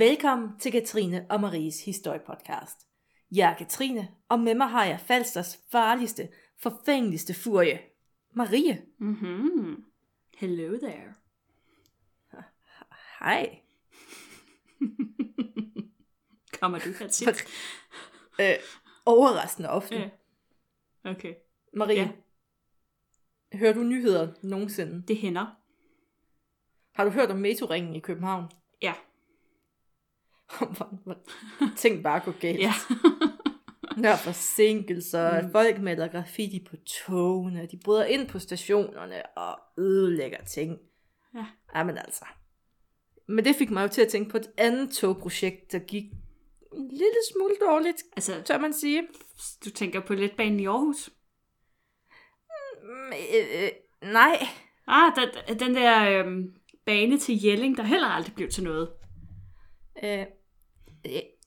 Velkommen til Katrine og Maries historiepodcast. Jeg er Katrine, og med mig har jeg Falsters farligste, forfængeligste furie, Marie. Mm-hmm. Hello there. Hej. Kommer du her tit? Øh, overraskende ofte. Ja. Okay. Marie, Ja. hører du nyheder nogensinde? Det hænder. Har du hørt om metroringen i København? Ja. Ting bare går galt. Ja. Der er forsinkelser, Mm. folk maler graffiti på togene, de bryder ind på stationerne og ødelægger ting. Ja. Jamen altså. Men det fik mig jo til at tænke på et andet togprojekt, der gik en lille smule dårligt, altså, tør man sige. du tænker på letbanen i Aarhus? Mm, øh, øh, nej. Ah, den, den der øhm, bane til Jelling, der heller aldrig blev til noget. Øh, øh,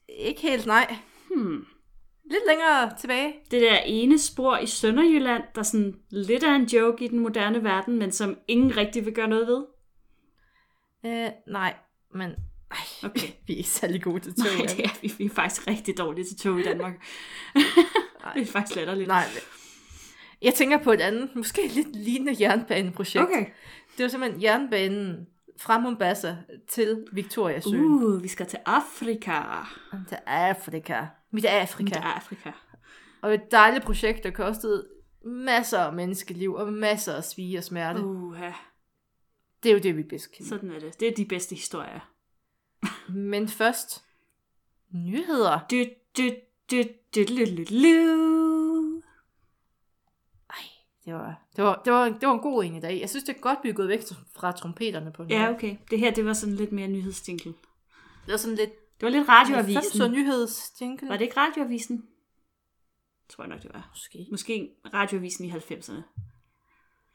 ikke helt nej. Hmm. Lidt længere tilbage. Det der ene spor i Sønderjylland, der sådan lidt er en joke i den moderne verden, men som ingen rigtig vil gøre noget ved. Øh, nej, men ej, Okay. vi er ikke særlig gode til tog. Nej, det er vi. Vi er faktisk rigtig dårlige til tog i Danmark. det er faktisk latterligt. Nej, jeg tænker på et andet, måske lidt lignende jernbaneprojekt. Okay. Det var simpelthen jernbanen fra Mombasa til Victoriasøen. Uh. Uh, vi skal til Afrika. Til Afrika. Mit Afrika. Til Afrika. Og et dejligt projekt, der kostede masser af menneskeliv og masser af svige og smerte. Uh. Ja. Det er jo det, vi bedst kender. sådan er det. Det er de bedste historier. Men først, nyheder. Du, du, du, du, du, du, du. Det var, det, var, det, var, det var en god en i dag. Jeg synes, det er godt, vi er gået væk fra trompeterne på den. Ja, måde. okay. Det her, det var sådan lidt mere nyhedstinkel. Det var sådan lidt Det var lidt 90'er radioavisen. nyhedsjingle. Var det ikke radioavisen? Tror jeg nok, det var. Måske. Måske radioavisen i 90'erne.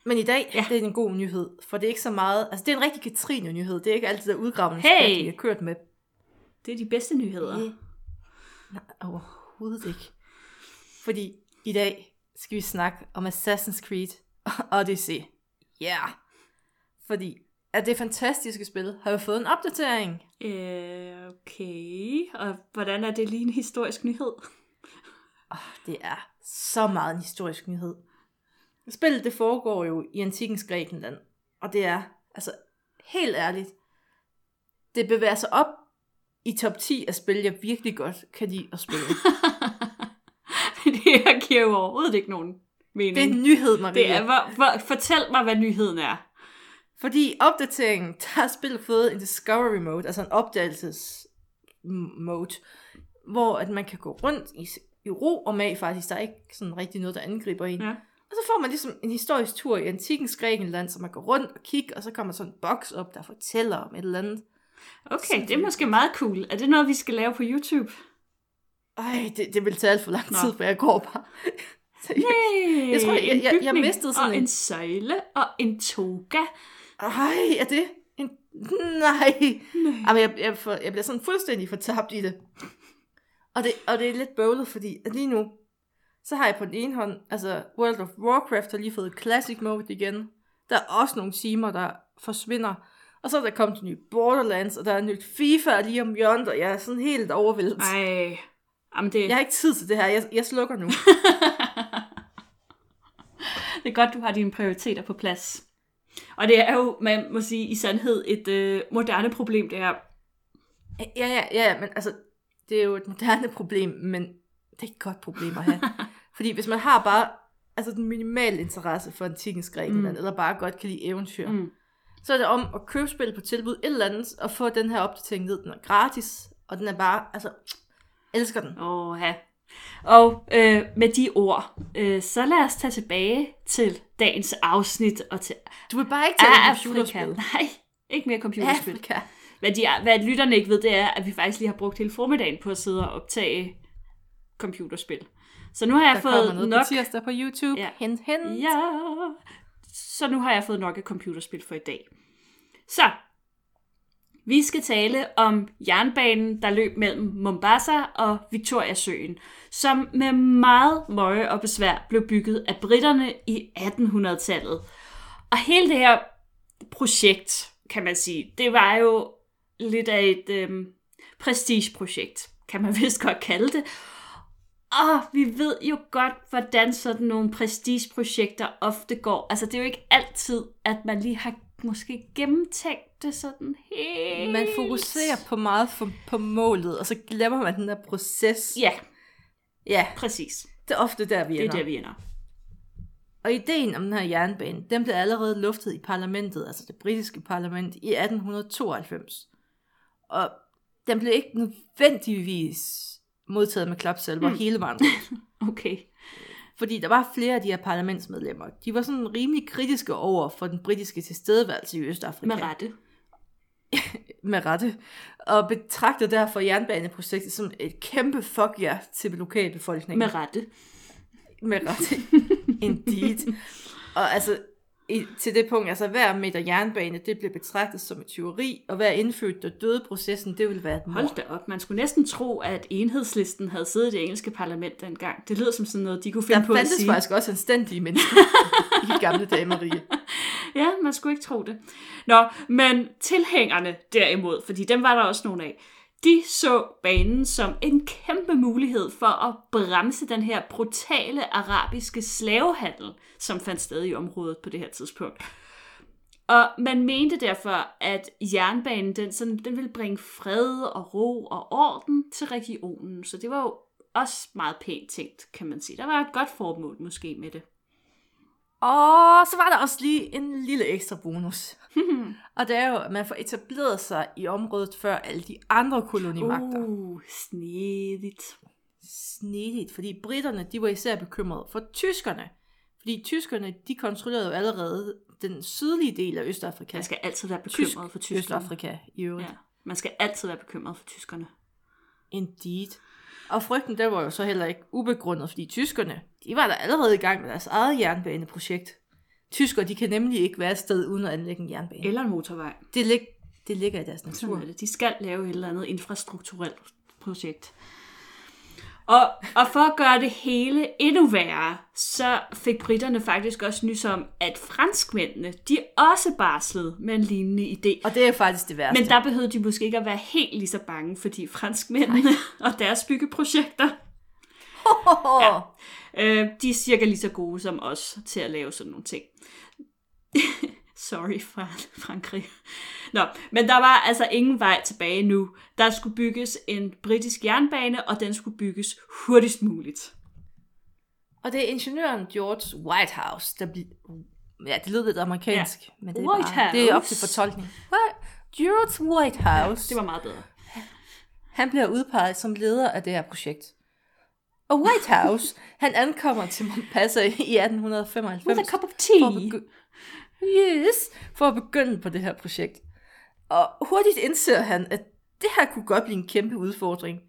Men i dag, Ja. det er en god nyhed, for det er ikke så meget, altså det er en rigtig Katrine-nyhed, det er ikke altid der udgravende Hey! vi har kørt med. Det er de bedste nyheder. Det- Nej, overhovedet ikke. Fordi i dag skal vi snakke om Assassin's Creed Odyssey. Ja. Yeah. Fordi at det fantastiske spil har jo fået en opdatering. Øh, okay. Og hvordan er det lige en historisk nyhed? Oh, det er så meget en historisk nyhed. Spillet det foregår jo i antikens Grækenland. Og det er, altså helt ærligt, det bevæger sig op i top 10 af spil, jeg virkelig godt kan lide at spille. det her giver jo overhovedet ikke nogen mening. Det er en nyhed, Maria. det er hvor, hvor, fortæl mig, hvad nyheden er. Fordi opdateringen, der har spillet fået en discovery mode, altså en opdagelses mode, hvor at man kan gå rundt i, i ro og mag faktisk. Der er ikke sådan rigtig noget, der angriber en. Ja. Og så får man ligesom en historisk tur i antikens Grækenland, så man går rundt og kigger, og så kommer sådan en boks op, der fortæller om et eller andet. Okay, det er måske meget cool. Er det noget, vi skal lave på YouTube? Ej, det, det vil tage alt for lang Nå. tid, for jeg går bare. Hey, Jeg tror, jeg- en jeg- jeg bygning mistede sådan og en- en søjle og en toga. Ej, er det en... Nej. Jamen, jeg, jeg, får, jeg bliver sådan fuldstændig fortabt i det. Og det, og det er lidt bøvlet, fordi at lige nu, så har jeg på den ene hånd, altså World of Warcraft har lige fået Classic Mode igen. Der er også nogle timer, der forsvinder. Og så er der kommet en ny Borderlands, og der er nyt FIFA lige om hjørnet, og jeg er sådan helt overvældet. Ej, jamen det, Jeg har ikke tid til det her, jeg, jeg slukker nu. det er godt, du har dine prioriteter på plads. Og det er jo, man må sige, i sandhed et øh, moderne problem, det her. Ja, ja, ja, men altså, det er jo et moderne problem, men det er ikke et godt problem at have. Fordi hvis man har bare altså den minimale interesse for antikens Grækenland, Mm. eller bare godt kan lide eventyr. Mm. så er det om at købe spil på tilbud et eller andet, og få den her opdatering ned. Den er gratis, og den er bare, altså, elsker den. Åh, ja. Og øh, med de ord, øh, så lad os tage tilbage til dagens afsnit og til Du vil bare ikke Afrika. computerspil. Nej, ikke mere computerspil. Afrika. Hvad, de, hvad lytterne ikke ved, det er, at vi faktisk lige har brugt hele formiddagen på at sidde og optage computerspil. Så nu har jeg Der fået noget nok... på tirsdag på YouTube. Ja. Hint, hint. Ja. Så nu har jeg fået nok af computerspil for i dag. Så, vi skal tale om jernbanen, der løb mellem Mombasa og Victoriasøen, som med meget møje og besvær blev bygget af britterne i 1800-tallet. Og hele det her projekt, kan man sige, det var jo lidt af et, øh, Prestigeprojekt, kan man vist godt kalde det. Og vi ved jo godt, hvordan sådan nogle prestigeprojekter ofte går. Altså, det er jo ikke altid, at man lige har måske gennemtænkt det sådan helt. Man fokuserer på meget for, på målet, og så glemmer man den der proces. Ja, Ja, præcis. det er ofte der, vi Det er ender. der, vi ender. Og ideen om den her jernbane, den blev allerede luftet i parlamentet, altså det britiske parlament, i 1892. Og den blev ikke nødvendigvis modtaget med klapsalver mm. hele vejen rundt. Okay. Fordi der var flere af de her parlamentsmedlemmer. De var sådan rimelig kritiske over for den britiske tilstedeværelse i Østafrika. Med rette. Med rette. Og betragter derfor jernbaneprojektet som et kæmpe fuck ja til lokalbefolkningen. Med rette. Med rette. Indeed. Og altså, i, til det punkt, altså hver meter jernbane, det blev betragtet som et tyveri, og hver indfødt, der døde processen, det ville være et mord. Hold da op. Man skulle næsten tro, at enhedslisten havde siddet i det engelske parlament dengang. Det lyder som sådan noget, de kunne finde Der på at fandtes sige. faktisk også anstændige mennesker i gamle dage, Marie. Ja, man skulle ikke tro det. Nå, men tilhængerne derimod, fordi dem var der også nogle af, de så banen som en kæmpe mulighed for at bremse den her brutale arabiske slavehandel, som fandt sted i området på det her tidspunkt. Og man mente derfor, at jernbanen den, sådan, den ville bringe fred og ro og orden til regionen. Så det var jo også meget pænt tænkt, kan man sige. Der var et godt formål måske med det. Og så var der også lige en lille ekstra bonus. og det er jo, at man får etableret sig i området før alle de andre kolonimagter. Uh. Snedigt. Snedigt, fordi britterne, de var især bekymrede for tyskerne. Fordi tyskerne, de kontrollerede jo allerede den sydlige del af Østafrika. Man skal altid være Tysk bekymret for tyskerne. Østafrika i øvrigt. Ja, man skal altid være bekymret for tyskerne. Indeed. Og frygten, der var jo så heller ikke ubegrundet, fordi tyskerne, de var der allerede i gang med deres eget jernbaneprojekt. Tyskere, de kan nemlig ikke være et sted uden at anlægge en jernbane. Eller en motorvej. Det, lig, det ligger i deres natur. De skal lave et eller andet infrastrukturelt projekt. Og, og for at gøre det hele endnu værre, så fik britterne faktisk også nys om, at franskmændene, de også barslede med en lignende idé. Og det er faktisk det værste. Men der behøvede de måske ikke at være helt lige så bange, fordi franskmændene og deres byggeprojekter, ja. øh, de er cirka lige så gode som os til at lave sådan nogle ting. Sorry, Fran- Frankrig. Nå, men der var altså ingen vej tilbage nu. Der skulle bygges en britisk jernbane, og den skulle bygges hurtigst muligt. Og det er ingeniøren George Whitehouse, der bliver... Ja, det lyder lidt amerikansk, ja. men det er, Whitehouse. bare, det er op til fortolkning. George Whitehouse. Det var meget bedre. Han bliver udpeget som leder af det her projekt. Og Whitehouse, han ankommer til Mombasa i 1895. With a cup of for tea. begy- yes, for at begynde på det her projekt. Og hurtigt indser han, at det her kunne godt blive en kæmpe udfordring.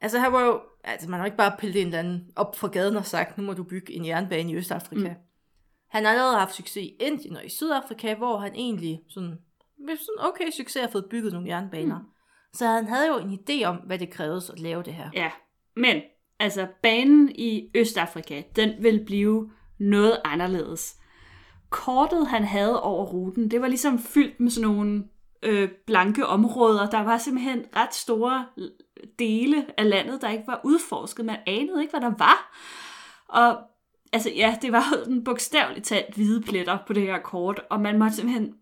Altså han var jo, altså man har ikke bare pillet en eller anden op fra gaden og sagt, nu må du bygge en jernbane i Østafrika. Mm. Han har allerede haft succes i Indien og i Sydafrika, hvor han egentlig sådan, med sådan okay succes har fået bygget nogle jernbaner. Mm. Så han havde jo en idé om, hvad det krævedes at lave det her. Ja, men altså banen i Østafrika, den vil blive noget anderledes. Kortet, han havde over ruten, det var ligesom fyldt med sådan nogle øh, blanke områder. Der var simpelthen ret store dele af landet, der ikke var udforsket. Man anede ikke, hvad der var. Og altså ja, det var jo den bogstaveligt talt hvide pletter på det her kort, og man måtte simpelthen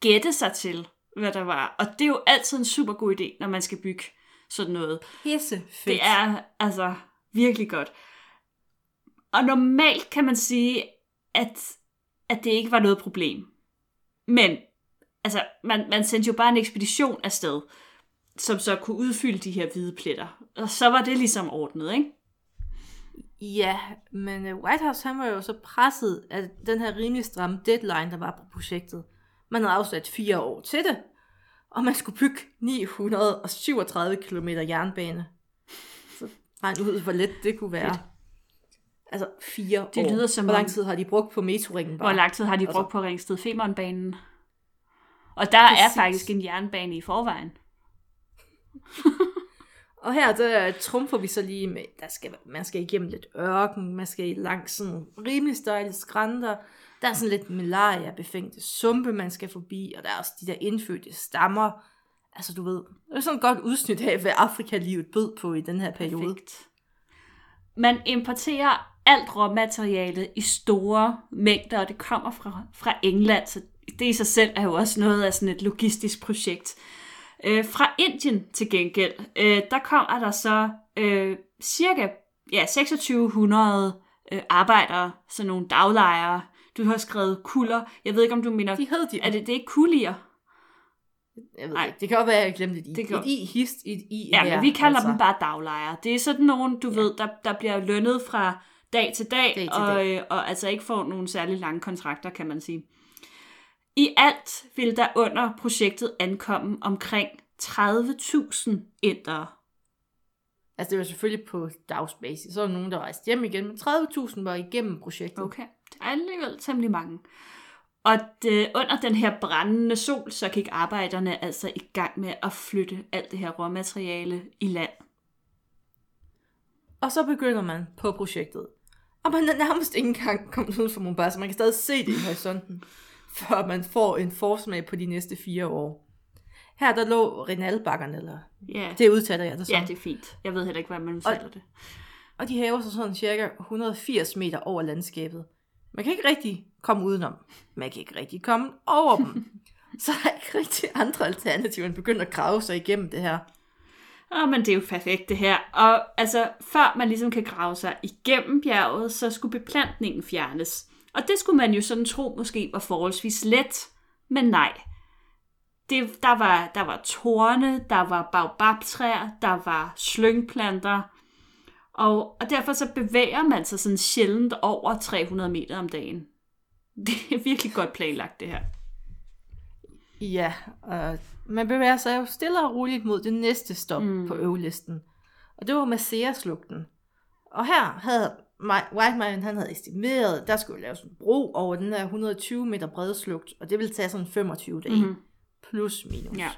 gætte sig til, hvad der var. Og det er jo altid en super god idé, når man skal bygge sådan noget. Pisse fedt. Det er altså virkelig godt. Og normalt kan man sige, at, at det ikke var noget problem. Men altså, man, man sendte jo bare en ekspedition afsted, som så kunne udfylde de her hvide pletter. Og så var det ligesom ordnet, ikke? Ja, men øh, White Whitehouse han var jo så presset af den her rimelig stramme deadline, der var på projektet. Man havde afsat fire år til det, og man skulle bygge 937 km jernbane. Så regn ud, hvor let det kunne være. Fedt. Altså fire Det år. lyder som Hvor lang tid har de brugt på metroringen bare? Hvor lang tid har de Altså- brugt på Ringsted Femernbanen? Og der er Præcis. faktisk en jernbane i forvejen. Og her der trumfer vi så lige med, der skal, man skal igennem lidt ørken, man skal langs sådan rimelig stejle skrænter, der er sådan lidt malaria befængte sumpe, man skal forbi, og der er også de der indfødte stammer Altså, du ved, det er sådan et godt udsnit af, hvad Afrika-livet bød på i den her periode. Perfekt. Man importerer alt råmateriale i store mængder, og det kommer fra, fra England, så det i sig selv er jo også noget af sådan et logistisk projekt. Øh, fra Indien til gengæld, øh, der kommer der så øh, cirka ja, 2600 øh, arbejdere, sådan nogle daglejere. Du har skrevet kuller. Jeg ved ikke, om du mener... De hed de. Er det, det er ikke kulier? Jeg ved Nej. ikke. Det kan også være, at jeg glemte et i. Det kan- Et i hist, et i Ja, hver, men vi kalder altså. dem bare daglejere. Det er sådan nogen, du ja. ved, der, der bliver lønnet fra dag til dag, Dag til og, dag. øh, og altså ikke får nogle særlig lange kontrakter, kan man sige. I alt vil der under projektet ankomme omkring 30.000 indere. Altså, det var selvfølgelig på dagsbasis. Så var der nogen, der rejste hjem igen, men 30.000 var igennem projektet. Okay, det er alligevel temmelig mange. Og det, under den her brændende sol, så gik arbejderne altså i gang med at flytte alt det her råmateriale i land. Og så begynder man på projektet. Og man er nærmest ikke engang kommet ud fra Mombasa. Man kan stadig se det i horisonten, før man får en forsmag på de næste fire år. Her der lå Rinalbakkerne, eller Ja, det udtaler jeg det som. ja det er fint. Jeg ved heller ikke, hvad man udtaler det. Og de hæver sig sådan cirka 180 meter over landskabet. Man kan ikke rigtig komme udenom. Man kan ikke rigtig komme over dem. Så er der ikke rigtig andre alternativer end begynde at grave sig igennem det her. Åh, men det er jo perfekt det her. Og altså, før man ligesom kan grave sig igennem bjerget, så skulle beplantningen fjernes. Og det skulle man jo sådan tro måske var forholdsvis let. Men nej. Det, der, var, der var torne, der var baobabtræer, der var slyngplanter. Og, og derfor så bevæger man sig sådan sjældent over 300 meter om dagen. Det er virkelig godt planlagt det her. Ja, og man bevæger sig jo stille og roligt mod det næste stop mm. på øvelisten. Og det var Masea-slugten. Og her havde Whiteman, han havde estimeret, der skulle laves en bro over den her 120 meter brede slugt, og det ville tage sådan 25 dage. Mhm. Plus minus. Ja.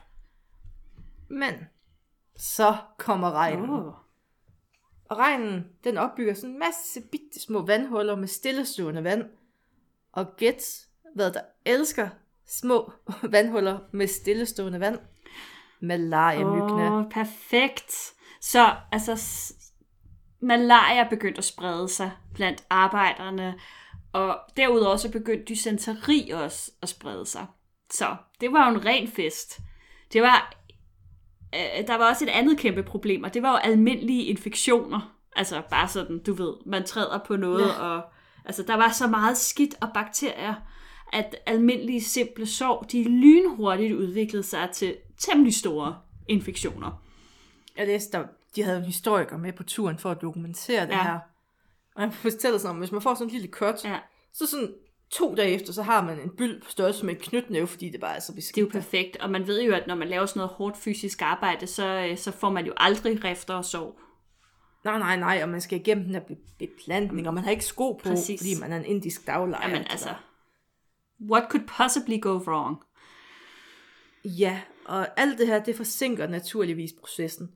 Men så kommer regnen. Oh. Og regnen, den opbygger sådan en masse bitte små vandhuller med stillestående vand. Og gæt, hvad der elsker små vandhuller med stillestående vand. Malaria-myggene. Åh, perfekt. Så altså, malaria begyndte at sprede sig blandt arbejderne, og derudover så begyndte dysenteri også at sprede sig. Så det var jo en ren fest. Det var, øh, der var også et andet kæmpe problem, og det var jo almindelige infektioner. Altså bare sådan, du ved, man træder på noget, Ja. og altså der var så meget skidt og bakterier, at almindelige simple sår, de lynhurtigt udviklede sig til temmelig store infektioner. Jeg læste, der, de havde en historiker med på turen for at dokumentere det Ja. her. Og han fortæller sådan om, hvis man får sådan en lille cut, Ja. så sådan to dage efter, så har man en byld på størrelse med en knytnæve, fordi det bare er så beskidt. Det er jo perfekt, og man ved jo, at når man laver sådan noget hårdt fysisk arbejde, så, øh, så får man jo aldrig rifter og sår. Nej, nej, nej, og man skal igennem den her be- beplantning, og man har ikke sko på, Præcis. fordi man er en indisk daglejer. Jamen altså, what could possibly go wrong? Ja, og alt det her, det forsinker naturligvis processen.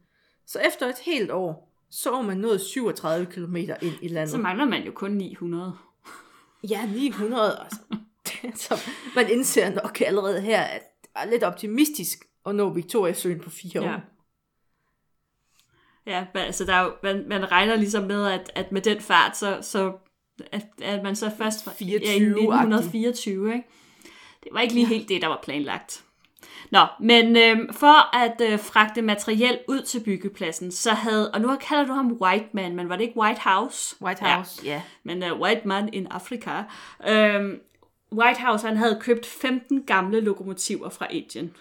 Så efter et helt år, så er man nået 37 km ind i landet. Så mangler man jo kun 900. Ja, 900. Altså. så man indser nok allerede her, at det er lidt optimistisk at nå Victoria-søen på fire år. Ja. Ja, altså der er jo, man, man regner ligesom med, at, at med den fart, så, så at, at man så først var ja, i 24-agtig. 1924, ikke? Det var ikke lige helt det, der var planlagt. Nå, men øhm, for at øh, fragte materiel ud til byggepladsen, så havde, og nu kalder du ham White Man, men var det ikke White House? White House, ja. ja. men uh, White Man in Africa. Øhm, White House, han havde købt 15 gamle lokomotiver fra Indien.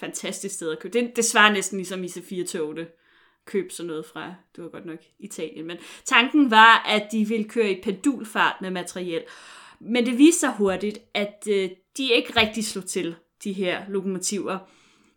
Fantastisk sted at købe. Det, det svarer næsten ligesom i C4-togene. Køb sådan noget fra, det var godt nok Italien. Men tanken var, at de ville køre i pendulfart med materiel. Men det viste sig hurtigt, at øh, de ikke rigtig slog til, de her lokomotiver.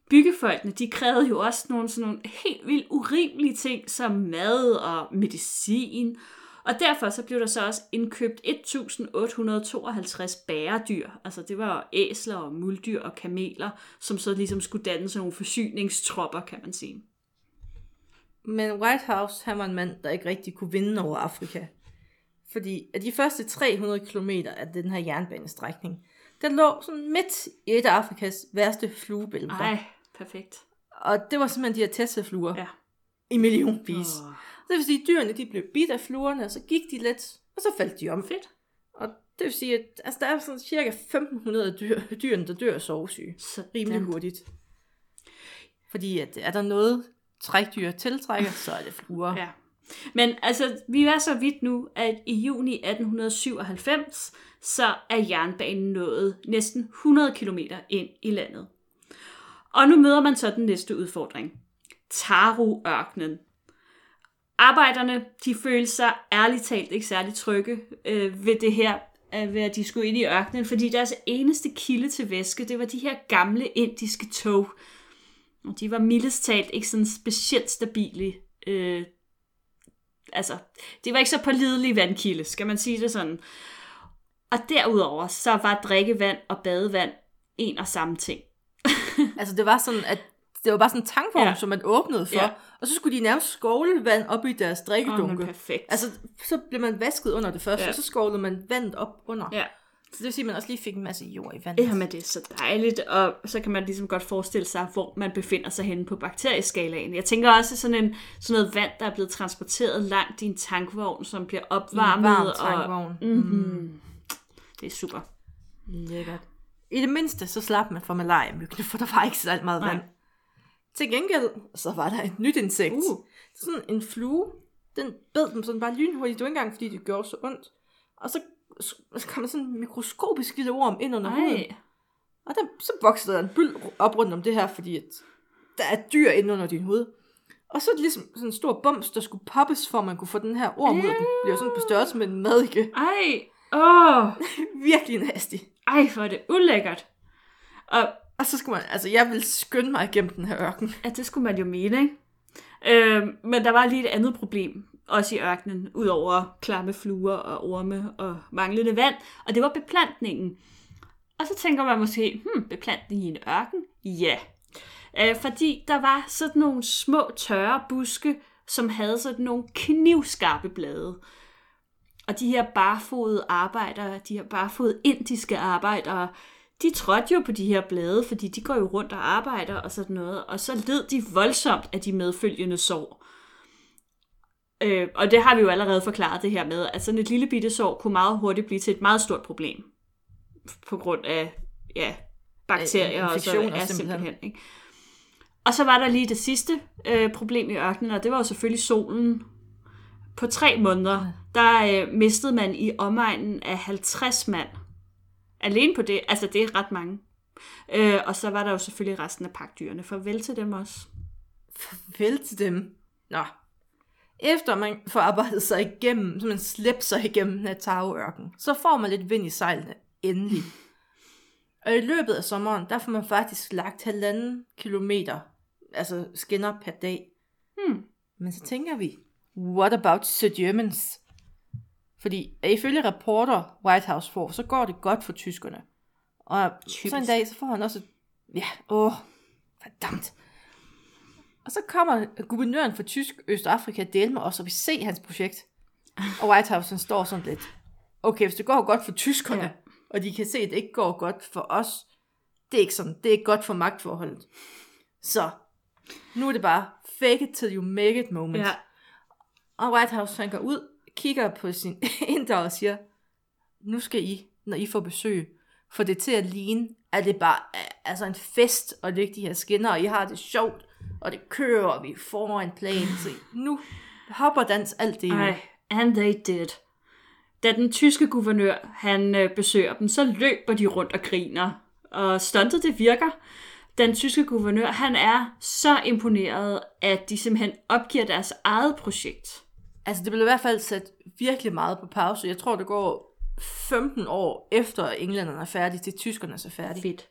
Byggefolkene, de krævede jo også nogle, sådan nogle helt vildt urimelige ting, som mad og medicin. Og derfor så blev der så også indkøbt 1852 bæredyr. Altså det var æsler og muldyr og kameler, som så ligesom skulle danne sådan nogle forsyningstropper, kan man sige. Men Whitehouse, han var en mand, der ikke rigtig kunne vinde over Afrika. Fordi af de første 300 km af den her jernbanestrækning, der lå sådan midt i et af Afrikas værste fluebælter. Ej, Perfekt. Og det var simpelthen de her Tesla-fluer Ja. i millionvis. Åh, Det vil sige, at dyrene de blev bidt af fluerne, og så gik de lidt, og så faldt de om. fedt. Og det vil sige, at altså, der er sådan cirka 1500 dyr, dyrene, der dør af sovesyge. Rimelig hurtigt. Fordi at, er der noget trækdyr tiltrækker, så er det fluer. Ja. Men altså, vi er så vidt nu, at i juni 1897, så er jernbanen nået næsten 100 km ind i landet. Og nu møder man så den næste udfordring. Taru-ørkenen. Arbejderne, de følte sig ærligt talt ikke særlig trygge øh, ved det her, øh, ved at de skulle ind i ørkenen, fordi deres eneste kilde til væske, det var de her gamle indiske tog. Og de var mildest talt ikke sådan specielt stabile. Øh, altså, det var ikke så pålidelige vandkilde, skal man sige det sådan. Og derudover, så var drikkevand og badevand en og samme ting. Altså det var sådan, at det var bare sådan en tankvogn, Ja. som man åbnede for, Ja. og så skulle de nærmest skovle vand op i deres drikkedunke. men perfekt. altså, så blev man vasket under det første, Ja. og så skovlede man vandet op under. ja. Så det vil sige, at man også lige fik en masse jord i vandet. Jamen, det er så dejligt, og så kan man ligesom godt forestille sig, hvor man befinder sig henne på bakterieskalaen. Jeg tænker også sådan, en, sådan noget vand, der er blevet transporteret langt i en tankvogn, som bliver opvarmet. varm og, tankvogn. mm-hmm. Det er super. Lækkert. I det mindste, så slap man for malaria-myggene, for der var ikke så meget Nej. vand. Til gengæld, så var der et nyt insekt. Uh. Sådan en flue, den bed dem sådan bare lynhurtigt. Det var ikke engang, fordi det gjorde så ondt. Og så, så kom der sådan en mikroskopisk lille orm ind under huden. Ej. Og der, så voksede der en byld op rundt om det her, fordi at der er dyr inde under din hud. Og så er det ligesom sådan en stor bums, der skulle poppes, for at man kunne få den her orm ud. Den bliver sådan på størrelse med en madike. Ej. Åh. Virkelig nasty. Ej, hvor er det ulækkert. Og Og så skulle man, altså jeg vil skynde mig igennem den her ørken. Ja, det skulle man jo mene, ikke? Øh, men der var lige et andet problem, også i ørkenen, udover klamme fluer og orme og manglende vand, og det var beplantningen. Og så tænker man måske, hmm, beplantning i en ørken? Ja. Øh, fordi der var sådan nogle små tørre buske, som havde sådan nogle knivskarpe blade. Og de her barfodede arbejdere, de her barfodede indiske arbejdere, de trådte jo på de her blade, fordi de går jo rundt og arbejder og sådan noget, og så led de voldsomt af de medfølgende sår. Øh, og det har vi jo allerede forklaret det her med, at sådan et lille bitte sår kunne meget hurtigt blive til et meget stort problem. På grund af, ja, bakterier og så simpelthen. simpelthen. Ikke? Og så var der lige det sidste øh, problem i ørkenen, og det var jo selvfølgelig solen. På tre måneder, der øh, mistede man i omegnen af 50 mand. Alene på det, altså det er ret mange. Øh, og så var der jo selvfølgelig resten af pakdyrene. Farvel til dem også. Farvel til dem. Nå. Efter man får arbejdet sig igennem, så man slæbt sig igennem tagørken, så får man lidt vind i sejlene. Endelig. Og i løbet af sommeren, der får man faktisk lagt halvanden kilometer, altså skinner per dag. Hmm. Men så tænker vi, what about the Germans? Fordi ifølge rapporter White House får, så går det godt for tyskerne. Og Typisk. så en dag, så får han også ja, åh, verdammt. Og så kommer guvernøren for Tysk Østafrika dele med os, og vi se hans projekt. Og White House han står sådan lidt, okay, hvis det går godt for tyskerne, ja. og de kan se, at det ikke går godt for os, det er ikke sådan, det er ikke godt for magtforholdet. Så, nu er det bare fake it till you make it moment. Ja. Og White House han går ud, kigger på sin indre og siger, nu skal I, når I får besøg, få det til at ligne, at det bare er altså en fest at lægge de her skinner, og I har det sjovt, og det kører, og vi får en plan, så nu hopper dans alt det. jo. Ej, and they did. Da den tyske guvernør, han øh, besøger dem, så løber de rundt og griner. Og stuntet, det virker. Den tyske guvernør, han er så imponeret, at de simpelthen opgiver deres eget projekt. Altså det blev i hvert fald sat virkelig meget på pause. Jeg tror, det går 15 år efter englænderne er færdige, til tyskerne er så færdige. Fedt.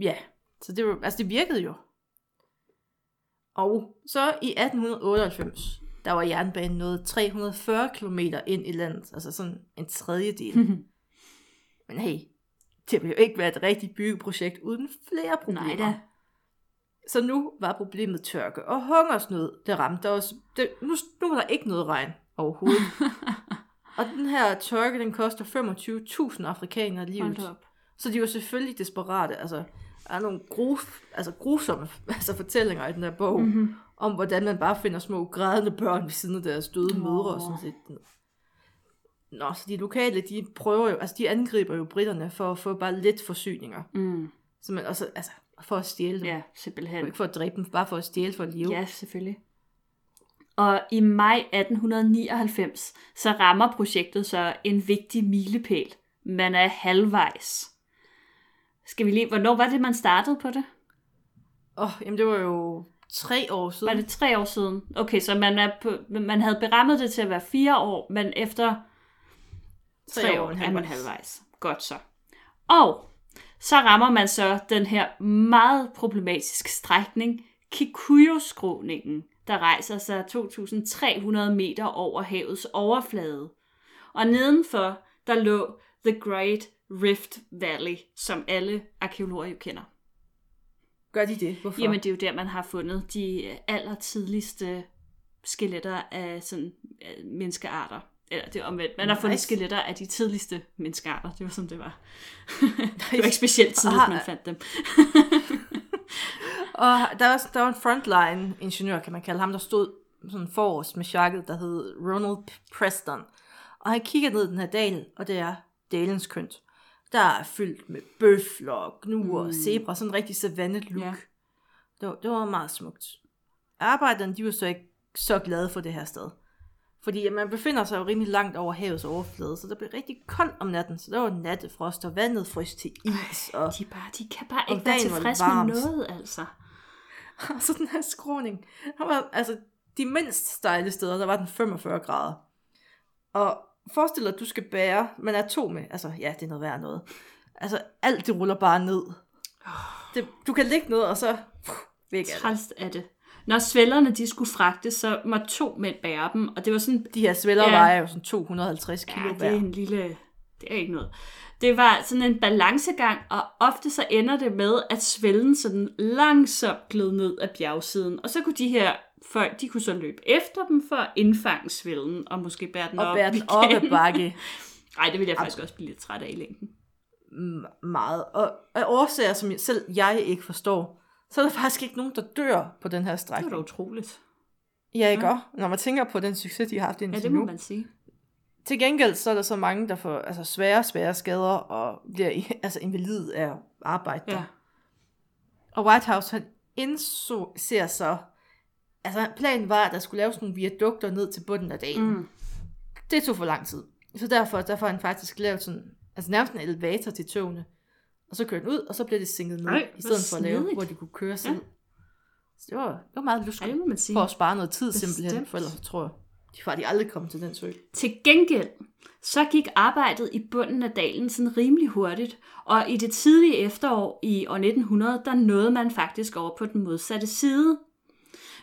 Ja, så det, var, altså det virkede jo. Og så i 1898, der var jernbanen nået 340 km ind i landet, altså sådan en tredjedel. Men hey, det ville jo ikke være et rigtigt byggeprojekt uden flere problemer. Nej da. Så nu var problemet tørke og hungersnød, det ramte os. Det, nu, nu var der ikke noget regn overhovedet. og den her tørke, den koster 25.000 afrikanere livet. Så de var selvfølgelig desperate. Altså, der er nogle gruf, altså grusomme altså fortællinger i den her bog, mm-hmm. om hvordan man bare finder små grædende børn ved siden af deres døde oh. mødre og sådan set. Nå, så de lokale, de prøver jo, altså de angriber jo britterne for at få bare lidt forsyninger. Mm. Så man også, altså, for at stjæle dem. Ja, simpelthen. Ikke for at dræbe dem, bare for at stjæle for at leve. Ja, selvfølgelig. Og i maj 1899, så rammer projektet så en vigtig milepæl. Man er halvvejs. Skal vi lige, hvornår var det, man startede på det? Åh, oh, jamen det var jo tre år siden. Var det tre år siden? Okay, så man, er på, man havde berammet det til at være fire år, men efter tre, tre år, år er man halvvejs. Godt så. Og så rammer man så den her meget problematiske strækning, Kikuyo-skråningen, der rejser sig 2.300 meter over havets overflade. Og nedenfor, der lå The Great Rift Valley, som alle arkeologer jo kender. Gør de det? Hvorfor? Jamen, det er jo der, man har fundet de allertidligste skeletter af sådan af menneskearter. Eller det er omvendt. Man har fundet skeletter af de tidligste menneskearter. Det var som det var. det var ikke specielt tidligt, man fandt dem. og der var, der var en frontline ingeniør, kan man kalde ham, der stod sådan forrest med chakket, der hed Ronald Preston. Og han kigger ned den her dal, og det er dalens kønt. Der er fyldt med bøfler, gnuer mm. og zebra, sådan en rigtig savannet look. Ja. Det, var, det var meget smukt. Arbejderne, de var så ikke så glade for det her sted. Fordi man befinder sig jo rimelig langt over havets overflade, så det bliver rigtig koldt om natten. Så der var nattefrost, og vandet frøs til is. Og, de, bare, de kan bare ikke være tilfredse med noget, altså. Og så den her skråning. Der var, altså, de mindst stejle steder, der var den 45 grader. Og forestil dig, at du skal bære, man er to med, altså ja, det er noget værd noget. Altså alt det ruller bare ned. Det, du kan ligge ned, og så pff, væk af det. er det. Når svællerne de skulle fragtes, så må to mænd bære dem, og det var sådan... De her svælder ja, vejer jo sådan 250 kilo ja, det er en lille... Det er ikke noget. Det var sådan en balancegang, og ofte så ender det med, at svælden sådan langsomt gled ned af bjergsiden. Og så kunne de her folk, de kunne så løbe efter dem for at indfange svælden, og måske bære den og op bære den op ad bakke. Nej, det vil jeg faktisk også blive lidt træt af i længden. Meget. Og af årsager, som selv jeg ikke forstår, så er der faktisk ikke nogen, der dør på den her strækning. Det er da utroligt. Ja, ikke ja. Når man tænker på den succes, de har haft indtil Ja, det må nu. man sige. Til gengæld så er der så mange, der får altså, svære, svære skader og bliver altså, invalid af arbejde. Ja. Og Whitehouse, han indså, ser så, altså planen var, at der skulle laves nogle viadukter ned til bunden af dagen. Mm. Det tog for lang tid. Så derfor, derfor har han faktisk lavet sådan, altså nærmest en elevator til togene. Og så kørte den ud, og så blev det sænket ned, Ej, i stedet for at lave, hvor de kunne køre selv. Ja. Så det var, det var meget sige. For at spare noget tid Bestemt. simpelthen, for ellers tror jeg, de var de aldrig kommet til den sø. Til gengæld, så gik arbejdet i bunden af dalen sådan rimelig hurtigt, og i det tidlige efterår i år 1900, der nåede man faktisk over på den modsatte side.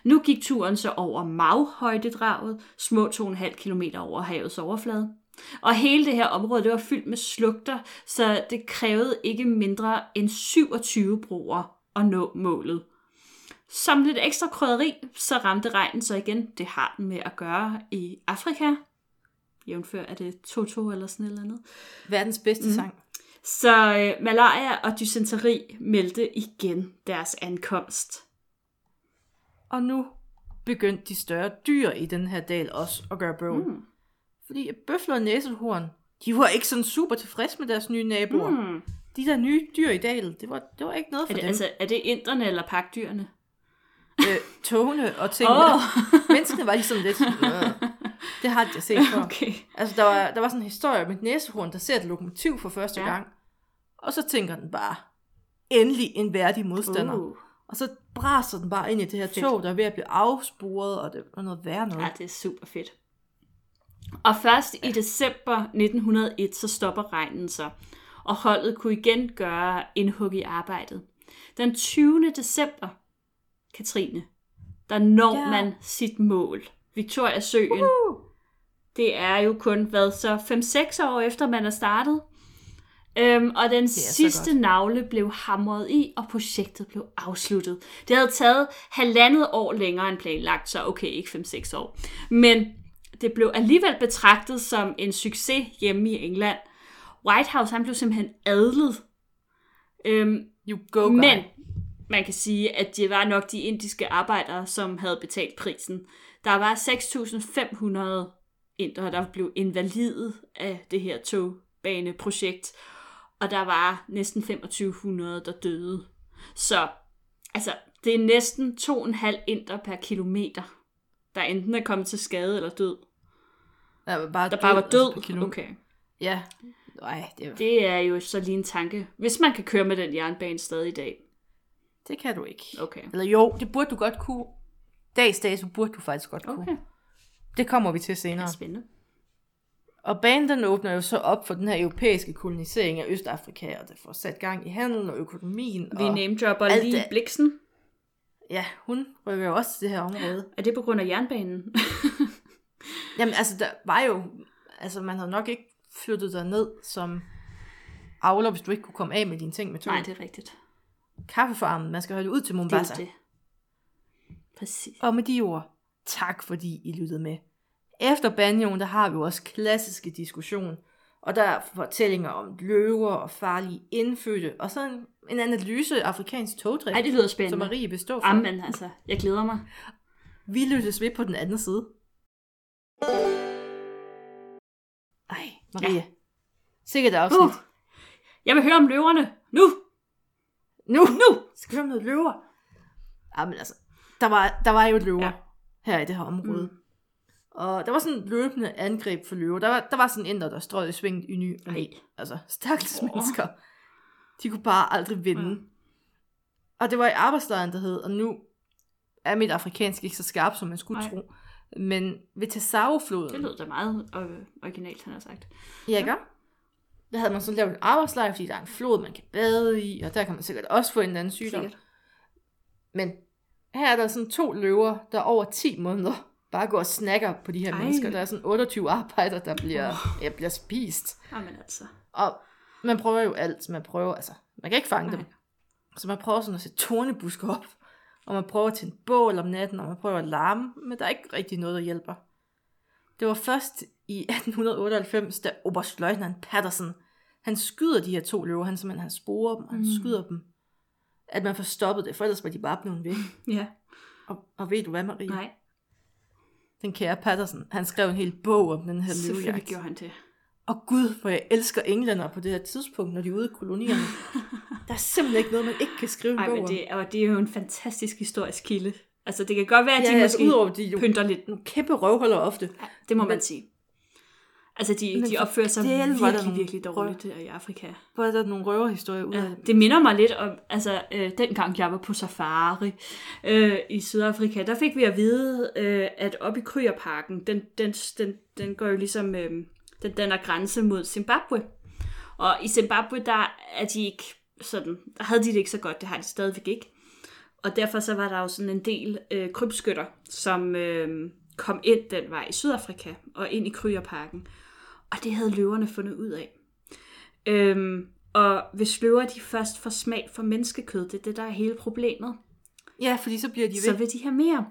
Nu gik turen så over Maghøjdedraget, små 2,5 km over havets overflade. Og hele det her område, det var fyldt med slugter, så det krævede ikke mindre end 27 broer at nå målet. Som lidt ekstra krydderi, så ramte regnen så igen. Det har den med at gøre i Afrika. Jævnfør er det Toto eller sådan eller andet. Verdens bedste mm. sang. Så øh, malaria og dysenteri meldte igen deres ankomst. Og nu begyndte de større dyr i den her dal også at gøre bøvl. Mm. Fordi bøfler og næsehorn, de var ikke sådan super tilfredse med deres nye naboer. Mm. De der nye dyr i dalen, det var, det var ikke noget for er det, dem. Altså, er det inderne eller pakdyrene? øh, togene og tingene. Oh. Menneskene var ligesom lidt... Øh, det har jeg set før. Okay. Altså, der var, der var sådan en historie med et næsehorn, der ser et lokomotiv for første ja. gang. Og så tænker den bare, endelig en værdig modstander. Uh. Og så braser den bare ind i det her fedt. tog, der er ved at blive afsporet, og det er noget værre noget. Ja, det er super fedt. Og først i december 1901, så stopper regnen så, og holdet kunne igen gøre indhug i arbejdet. Den 20. december, Katrine, der når ja. man sit mål. Victoria Søen. Uh-huh. Det er jo kun, hvad så, 5-6 år efter man er startet. Øhm, og den sidste navle blev hamret i, og projektet blev afsluttet. Det havde taget halvandet år længere end planlagt, så okay, ikke 5-6 år. Men det blev alligevel betragtet som en succes hjemme i England. Whitehouse han blev simpelthen adlet. Øhm, You go, guy. Men man kan sige, at det var nok de indiske arbejdere, som havde betalt prisen. Der var 6.500 indere, der blev invalidet af det her togbaneprojekt, og der var næsten 2500, der døde. Så altså, det er næsten 2,5 inder per kilometer, der enten er kommet til skade eller død. Der var bare Der bare var altså, død. kilo. Okay. Ja. Nej, det, det, Det er jo så lige en tanke. Hvis man kan køre med den jernbane stadig i dag. det kan du ikke. Okay. Eller jo, det burde du godt kunne. Dags dato burde du faktisk godt kunne. Okay. Det kommer vi til senere. Spændende. Og banen den åbner jo så op for den her europæiske kolonisering af Østafrika, og det får sat gang i handelen og økonomien. Vi namedropper lige Bliksen. Ja, hun rykker jo også til det her område. Er det på grund af jernbanen? Jamen altså, der var jo... Altså, man havde nok ikke flyttet dig ned som avler, hvis du ikke kunne komme af med dine ting med tog. Nej, det er rigtigt. Kaffefarmen, man skal holde ud til Det er Mombasa. det. Præcis. Og med de ord, tak fordi I lyttede med. Efter banjoen, der har vi også klassiske diskussion, og der er fortællinger om løver og farlige indfødte, og så en, en analyse af afrikansk togdrift, Ej, det lyder som spændende. Marie består for. Amen, altså. Jeg glæder mig. Vi lyttes ved på den anden side. Ej, Marie. Ja. Sikkert afsnit. Uh. Jeg vil høre om løverne. Nu! Nu, nu! Skal vi høre om noget løver? Jamen altså, der var, der var jo løver. Ja. her i det her område. Mm. Og der var sådan løbende angreb for løver. Der var, der var sådan en der, der strøg i sving i ny og næ. Ej. Altså, stakkels Åh. mennesker. De kunne bare aldrig vinde. Ja. Og det var i arbejdslejren, der hed, og nu er mit afrikansk ikke så skarp, som man skulle Nej. tro. Men ved Tesao-floden, Det lød da meget øh, originalt, han har sagt. Ja, ikke? Der havde man så lavet en arbejdslejr, fordi der er en flod, man kan bade i, og der kan man sikkert også få en eller anden sygdom. Sikkert. Men her er der sådan to løver, der over 10 måneder bare går og snakker på de her Ej. Mennesker. Der er sådan 28 arbejdere, der bliver, oh. ja, bliver spist. Jamen altså. Og man prøver jo alt. Man prøver, altså, man kan ikke fange Nej. dem. Så man prøver sådan at sætte tornebusker op, og man prøver til en bål om natten, og man prøver at larme, men der er ikke rigtig noget, der hjælper. Det var først i 1898, da Oberstløjtnant Patterson, han skyder de her to løver, han simpelthen han sporer dem, og han Mm. skyder dem, at man får stoppet det, for ellers var de bare blevet væk. Ja, Og, og ved du hvad, Marie? nej. Den kære Patterson, han skrev en hel bog om den her Selvfølgelig løvejagt. gjorde han det. Og gud, hvor jeg elsker englænder på det her tidspunkt, når de er ude i kolonierne. der er simpelthen ikke noget, man ikke kan skrive en Nej, bog men om. det, og det er jo en fantastisk historisk kilde. Altså, det kan godt være, at de ja, altså, måske udover de jo pynter lidt. nogle kæmpe røvholder ofte. Ja, det må Men- man sige. Altså, de, Men de opfører sig der virkelig, nogle virkelig dårligt der i Afrika. Hvor er der nogle røverhistorier ud af Ja, det? det minder mig lidt om, altså øh, dengang jeg var på safari øh, i Sydafrika, der fik vi at vide, øh, at op i Kryerparken, den, den, den, den går jo ligesom, øh, den danner grænse mod Zimbabwe. Og i Zimbabwe, der er de ikke sådan, der havde de det ikke så godt, det har de stadigvæk ikke. Og derfor så var der jo sådan en del øh, krybskytter, som øh, kom ind den vej i Sydafrika og ind i Kryerparken. Og det havde løverne fundet ud af. Øhm, og hvis løver de først får smag for menneskekød, det er det, der er hele problemet, Ja, fordi så bliver de så ved. vil de have mere.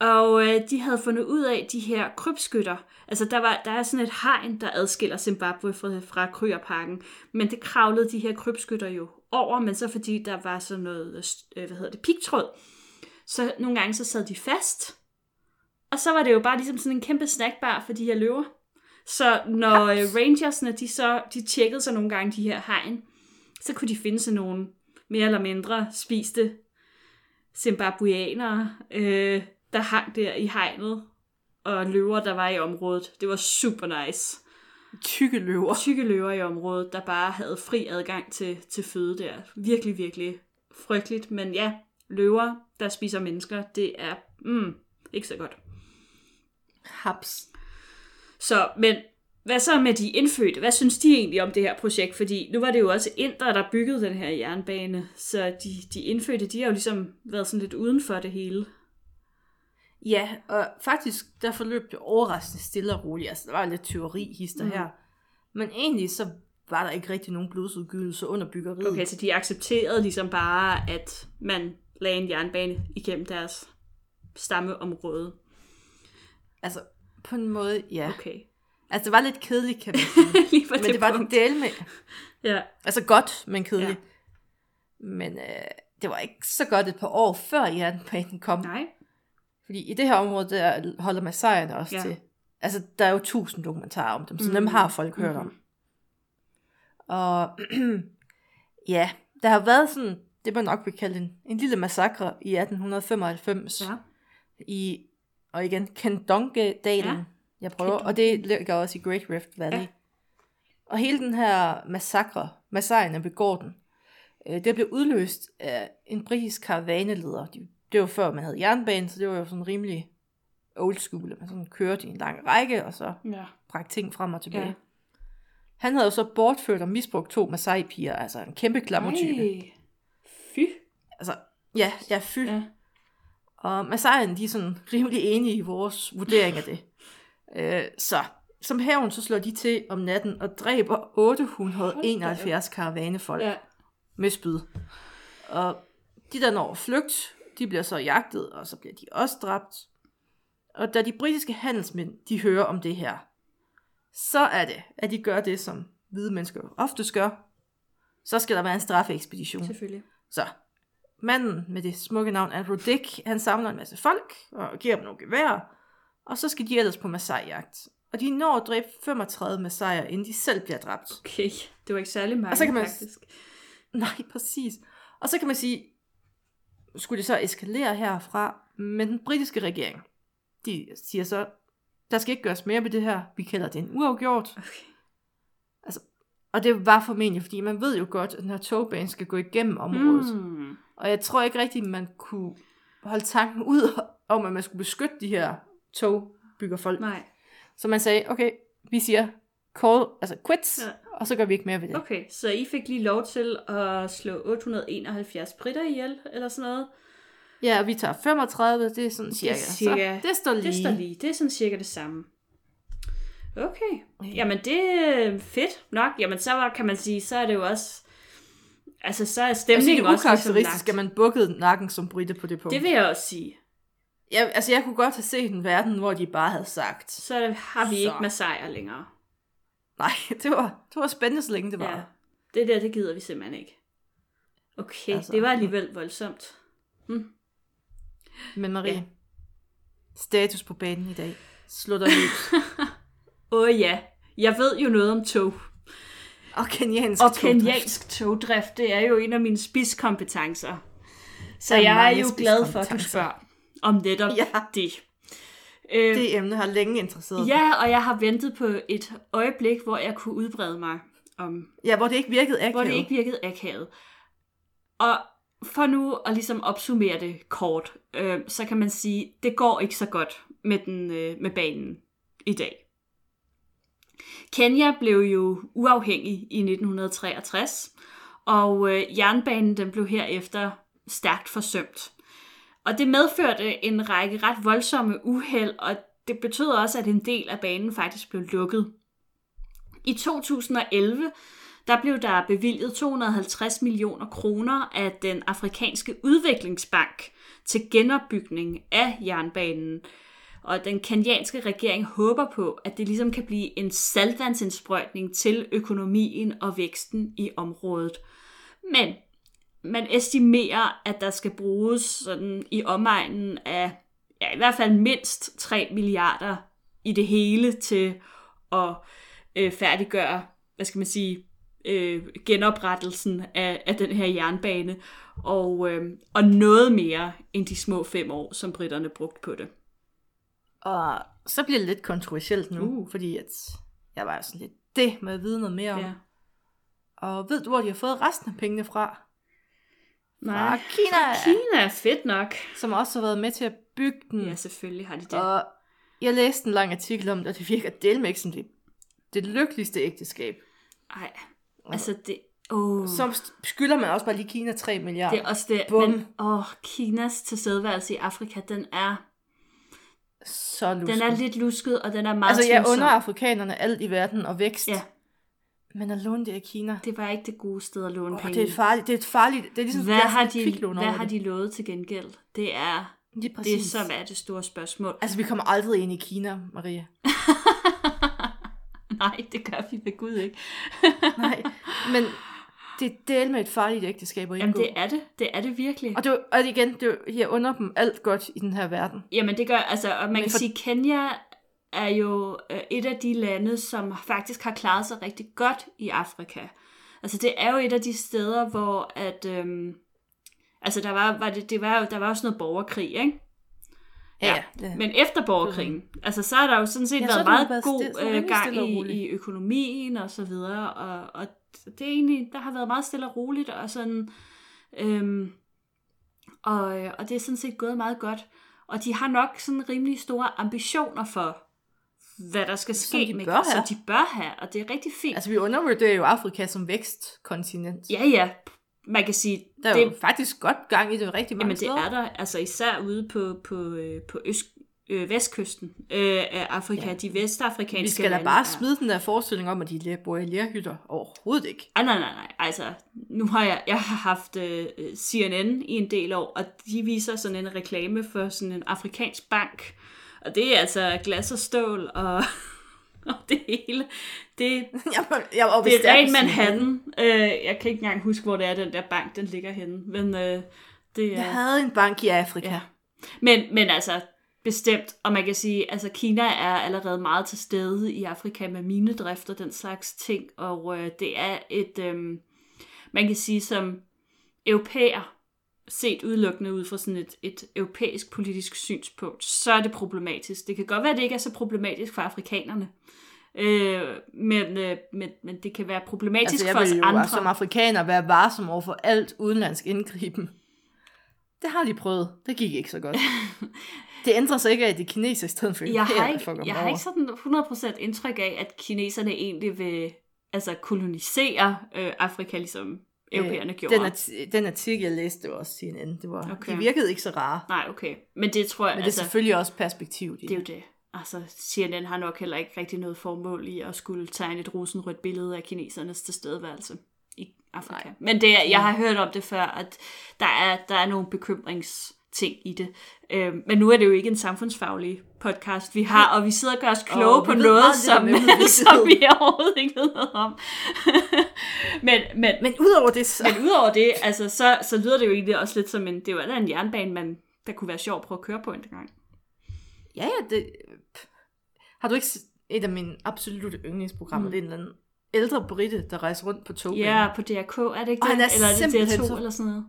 Og øh, de havde fundet ud af de her krybskytter. Altså der, var, der er sådan et hegn, der adskiller Zimbabwe fra, fra Kryerparken. Men det kravlede de her krybskytter jo over, men så fordi der var sådan noget, øh, hvad hedder det, pigtråd. Så nogle gange så sad de fast. Og så var det jo bare ligesom sådan en kæmpe snackbar for de her løver. Så når øh, rangersne, de så de tjekkede så nogle gange de her hegn, så kunne de finde sådan nogle mere eller mindre spiste zimbabweanere, øh, der hang der i hegnet, og løver, der var i området. Det var super nice. Tykke løver. Tykke løver i området, der bare havde fri adgang til, til føde der. Virkelig, virkelig frygteligt. Men ja, løver, der spiser mennesker, det er mm, ikke så godt. Haps. Så, men hvad så med de indfødte? Hvad synes de egentlig om det her projekt? Fordi nu var det jo også indre, der byggede den her jernbane, så de, de indfødte, de har jo ligesom været sådan lidt uden for det hele. Ja, og faktisk, der forløb det overraskende stille og roligt. Altså, der var lidt teori hister Mm. her. Men egentlig så var der ikke rigtig nogen blodsudgydelse under byggeriet. Okay, så de accepterede ligesom bare, at man lagde en jernbane igennem deres stammeområde. Altså, på en måde, ja. Okay. Altså, det var lidt kedeligt, kan man sige. Lige men det var punkt. det del med. Ja. Altså godt, men kedeligt. Ja. Men øh, det var ikke så godt et par år før jernbanen kom. Nej. Fordi i det her område, der holder Masaierne også Ja. til. Altså, der er jo tusind dokumentarer om dem, så mm. dem har folk hørt om. Mhm. Og ja, der har været sådan, det man nok vil kalde en, en lille massakre i 1895 Ja. i, og igen, Kendonge-dalen, Ja. jeg prøver, Kendonge. og det ligger også i Great Rift Valley. Ja. Og hele den her massakre, Masaierne begår den, øh, det blev udløst af en britisk karavaneleder. De- Det var før man havde jernbane, så det var jo sådan rimelig old school, at man sådan kørte i en lang række, og så Ja. bragte ting frem og tilbage. Ja. Han havde jo så bortført og misbrugt to Masai-piger, altså en kæmpe klammertype. Fy. Altså, ja, ja, fy. Ja. Og Masaierne, de er sådan rimelig enige i vores vurdering af det. øh, så som hævn, så slår de til om natten og dræber 871 karavanefolk Ja. med spyd. Og de der når flygt, de bliver så jagtet, og så bliver de også dræbt. Og da de britiske handelsmænd, de hører om det her, så er det, at de gør det, som hvide mennesker oftest gør. Så skal der være en straffeekspedition. Selvfølgelig. Så manden med det smukke navn Andrew Dick, han samler en masse folk og giver dem nogle geværer, og så skal de ellers på Masai-jagt. Og de når at dræbe 35 Masaier, inden de selv bliver dræbt. Okay. Det var ikke særlig mange, Og så kan man- faktisk. Nej, præcis. Og så kan man sige, skulle det så eskalere herfra, men den britiske regering, de siger så, der skal ikke gøres mere ved det her, vi kalder det en uafgjort. Okay. Og det var formentlig, fordi man ved jo godt, at den her togbane skal gå igennem området. Mm. Og jeg tror ikke rigtigt, man kunne holde tanken ud om, at man skulle beskytte de her togbyggerfolk. Nej. Så man sagde, okay, vi siger call, altså quits, Ja. og så gør vi ikke mere ved det. Okay, så I fik lige lov til at slå 871 britter ihjel, eller sådan noget? Ja, og vi tager 35, det er sådan cirka. cirka- Så det står lige. Det står lige. Det er sådan cirka det samme. Okay. Jamen, det er fedt nok. Jamen, så var- kan man sige, så er det jo også... Altså, så er Altså, stemningen det er også ligesom lagt. man bukkede nakken som britte på det punkt. Det vil jeg også sige. jeg, altså, jeg kunne godt have set en verden, hvor de bare havde sagt, Så har vi Så. ikke massajer længere. nej, det var, det var spændende, så længe det var. Ja. Det der, det gider vi simpelthen ikke. Okay, altså, Altså. det var alligevel voldsomt. Men Marie, Ja. status på banen i dag. Dig løs. Åh oh, ja, jeg ved jo noget om tog. og kenyansk Og togdrift. kenyansk togdrift, det er jo en af mine spidskompetencer. Så Der er jeg er jo glad for, at du spørger om netop Ja. det. Øh, Det emne har længe interesseret mig. ja, og jeg har ventet på et øjeblik, hvor jeg kunne udbrede mig om, ja, hvor det ikke virkede akavet. hvor det ikke virkede akavet. Og for nu at ligesom opsummere det kort, øh, så kan man sige, det går ikke så godt med, den, øh, med banen i dag. Kenya blev jo uafhængig i 1963, og øh, jernbanen den blev herefter stærkt forsømt. Og det medførte en række ret voldsomme uheld, og det betød også, at en del af banen faktisk blev lukket. I 2011 der blev der bevilget 250 millioner kroner af den afrikanske udviklingsbank til genopbygning af jernbanen. Og den kenyanske regering håber på, at det ligesom kan blive en saltvandsindsprøjtning til økonomien og væksten i området. Men man estimerer, at der skal bruges sådan i omegnen af ja, i hvert fald mindst 3 milliarder i det hele til at øh, færdiggøre, hvad skal man sige, øh, genoprettelsen af, af den her jernbane, og, øh, og noget mere end de små fem år, som britterne brugte på det. Og så bliver det lidt kontroversielt nu, Uh. fordi at jeg var sådan lidt, det må jeg vide noget mere om. Ja. Og ved du, hvor de har fået resten af pengene fra? Nej. Fra Kina, Kina er fedt nok. som også har været med til at bygge den. Ja, selvfølgelig har de det. Og jeg læste en lang artikel om det, og det virker delme ikke som det, det lykkeligste ægteskab. Ej, altså det... Oh. Så skylder man også bare lige Kina 3 milliarder. Det er også det, Bum. men åh, Kinas tilstedeværelse i Afrika, den er, så lusket. den er lidt lusket, og den er meget Altså, jeg tvivlsom. under afrikanerne alt i verden og vækst. Ja, Men at låne det i Kina, det var ikke det gode sted at låne oh, penge. det er et farligt, det er et farligt, det er ligesom, hvad det har, de, hvad har det. de lovet til gengæld? Det er Lige det, præcis. som er det store spørgsmål. Altså, vi kommer aldrig ind i Kina, Maria. Nej, det gør vi ved Gud ikke. Nej, men det er del med et farligt ægteskab at Jamen, indgå. det er det. Det er det virkelig. Og, det, og igen, det, jeg under dem alt godt i den her verden. Jamen det gør, altså, og man Men kan for- sige, Kenya er jo øh, et af de lande, som faktisk har klaret sig rigtig godt i Afrika. Altså det er jo et af de steder, hvor at, øhm, altså der var, var det, det var jo, der var også noget borgerkrig, ikke? Ja, det. Men efter borgerkrigen, altså så har der jo sådan set Ja, ja, været meget været god øh, gang i, i økonomien og så videre, og, og det er egentlig, der har været meget stille og roligt, og sådan, øhm, og, og det er sådan set gået meget godt. Og de har nok sådan rimelig store ambitioner for, hvad der skal Som ske, de med, bør have. som de bør have, og det er rigtig fint. Altså, vi undervurderer jo Afrika som vækstkontinent. ja, ja, man kan sige, Der er det, jo faktisk godt gang i det rigtig mange Jamen det steder. er der, altså især ude på, på, øh, på øst, øh, vestkysten øh, af Afrika, Ja. de vestafrikanske Vi skal da bare er- smide den der forestilling om, at de bor i lærhytter. Overhovedet ikke. Ej, nej, nej, nej. Altså, nu har jeg, jeg har haft øh, CNN i en del år, og de viser sådan en reklame for sådan en afrikansk bank. Og det er altså glas og stål og, og det hele. Det, jeg, jeg var det er rent Manhattan. Øh, jeg kan ikke engang huske, hvor det er, den der bank, den ligger henne. Men øh, det er... Jeg havde en bank i Afrika. Ja. Men, men altså, bestemt, og man kan sige, altså Kina er allerede meget til stede i Afrika med minedrift og den slags ting, og øh, det er et, øh, man kan sige som europæer, set udelukkende ud fra sådan et, et europæisk politisk synspunkt, så er det problematisk. Det kan godt være, at det ikke er så problematisk for afrikanerne, øh, men, øh, men, men det kan være problematisk Altså, jeg for os jo andre. som afrikaner være varsom over for alt udenlandsk indgriben. Det har de prøvet. Det gik ikke så godt. det ændrer sig ikke af, at er kineser i stedet for jeg har ikke, jeg har over. ikke sådan 100% indtryk af, at kineserne egentlig vil altså, kolonisere øh, Afrika, ligesom europæerne Øh, gjorde. Den, arti- den artikel, jeg læste, det var også CNN. Det var, Okay. De virkede ikke så rare. Nej, okay. Men det tror jeg, Men det er altså, selvfølgelig også perspektiv i det er jo det. Altså, CNN har nok heller ikke rigtig noget formål i at skulle tegne et rosenrødt billede af kinesernes tilstedeværelse i Afrika. Nej. Men det jeg har hørt om det før, at der er, der er nogle bekymringsting i det. Øhm, men nu er det jo ikke en samfundsfaglig podcast, vi har, og vi sidder og gør os kloge Og på noget, meget som, om emnet, som vi overhovedet ikke ved noget om. men, men, Men udover det, så... men udover det, altså, så, så lyder det jo egentlig også lidt som en, det er allerede en jernbane, man, der kunne være sjov at prøve at køre på en gang. Ja, ja, det... Har du ikke et af mine absolutte yndlingsprogrammer? Mm. Det er en eller anden ældre britte, der rejser rundt på tog. Ja, på DRK, er det ikke Og det? han er eller er det simpelthen DR2 så- eller sådan noget?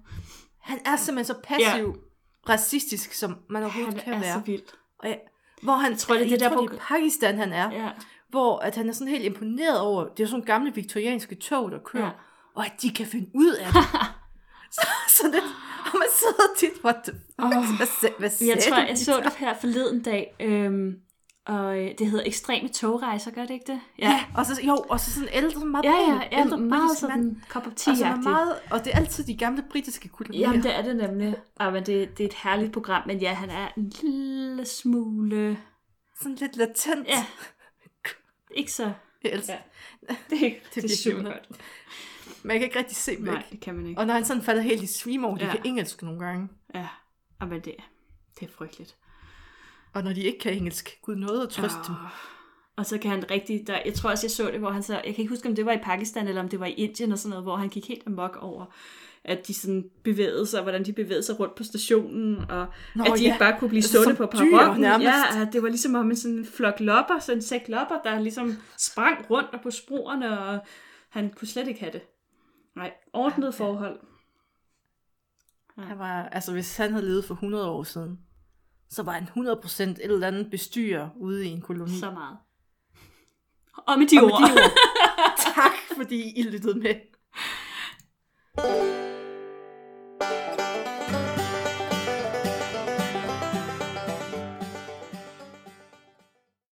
Han er simpelthen så passiv, ja. Racistisk, som man overhovedet Han kan er være. så vild. Og jeg, hvor han, jeg tror, det er det jeg der tror, det er Pakistan, han er. Ja. Hvor at han er sådan helt imponeret over, det er sådan gamle viktorianske tog, der kører, Ja. ja. og at de kan finde ud af det. så, så det, og man sidder tit, what the fuck, Åh. hvad, hvad Jeg tror, jeg så det her forleden dag, øhm, og øh, det hedder ekstreme togrejser, gør det ikke det? Ja, og så, jo, og så sådan ældre, sådan meget ja, ja, ja ældre meget britisk mand. sådan kop of Og, er tea meget, og det er altid de gamle britiske kolonier. Jamen, det er det nemlig. Og, men det, det er et herligt program, men ja, han er en lille smule... Sådan lidt latent. Ja, ikke så... Jeg elsker. Ja. Det, det, det er super underligt. godt. Man kan ikke rigtig se væk. Nej, det kan man ikke. Og når han sådan falder helt i swim over, Ja. kan engelsk nogle gange. Ja, og men det, det er frygteligt. Og når de ikke kan engelsk, gud noget at trøste dem. Åh. Og så kan han rigtig, der, jeg tror også, jeg så det, hvor han så, jeg kan ikke huske, om det var i Pakistan, eller om det var i Indien og sådan noget, hvor han gik helt amok over, at de sådan bevægede sig, hvordan de bevægede sig rundt på stationen, og Nå, at de ja. ikke bare kunne blive Altså, stående på nærmest. Ja, at det var ligesom om en sådan flok lopper, sådan en sæk lopper, der ligesom sprang rundt og på sporene, og han kunne slet ikke have det. Nej, ordnet Ja. forhold. Han var, altså hvis han havde levet for 100 år siden, så var han 100% et eller andet bestyrer ude i en koloni. Så meget. Og med de, og ord. Med de ord. tak fordi I lyttede med.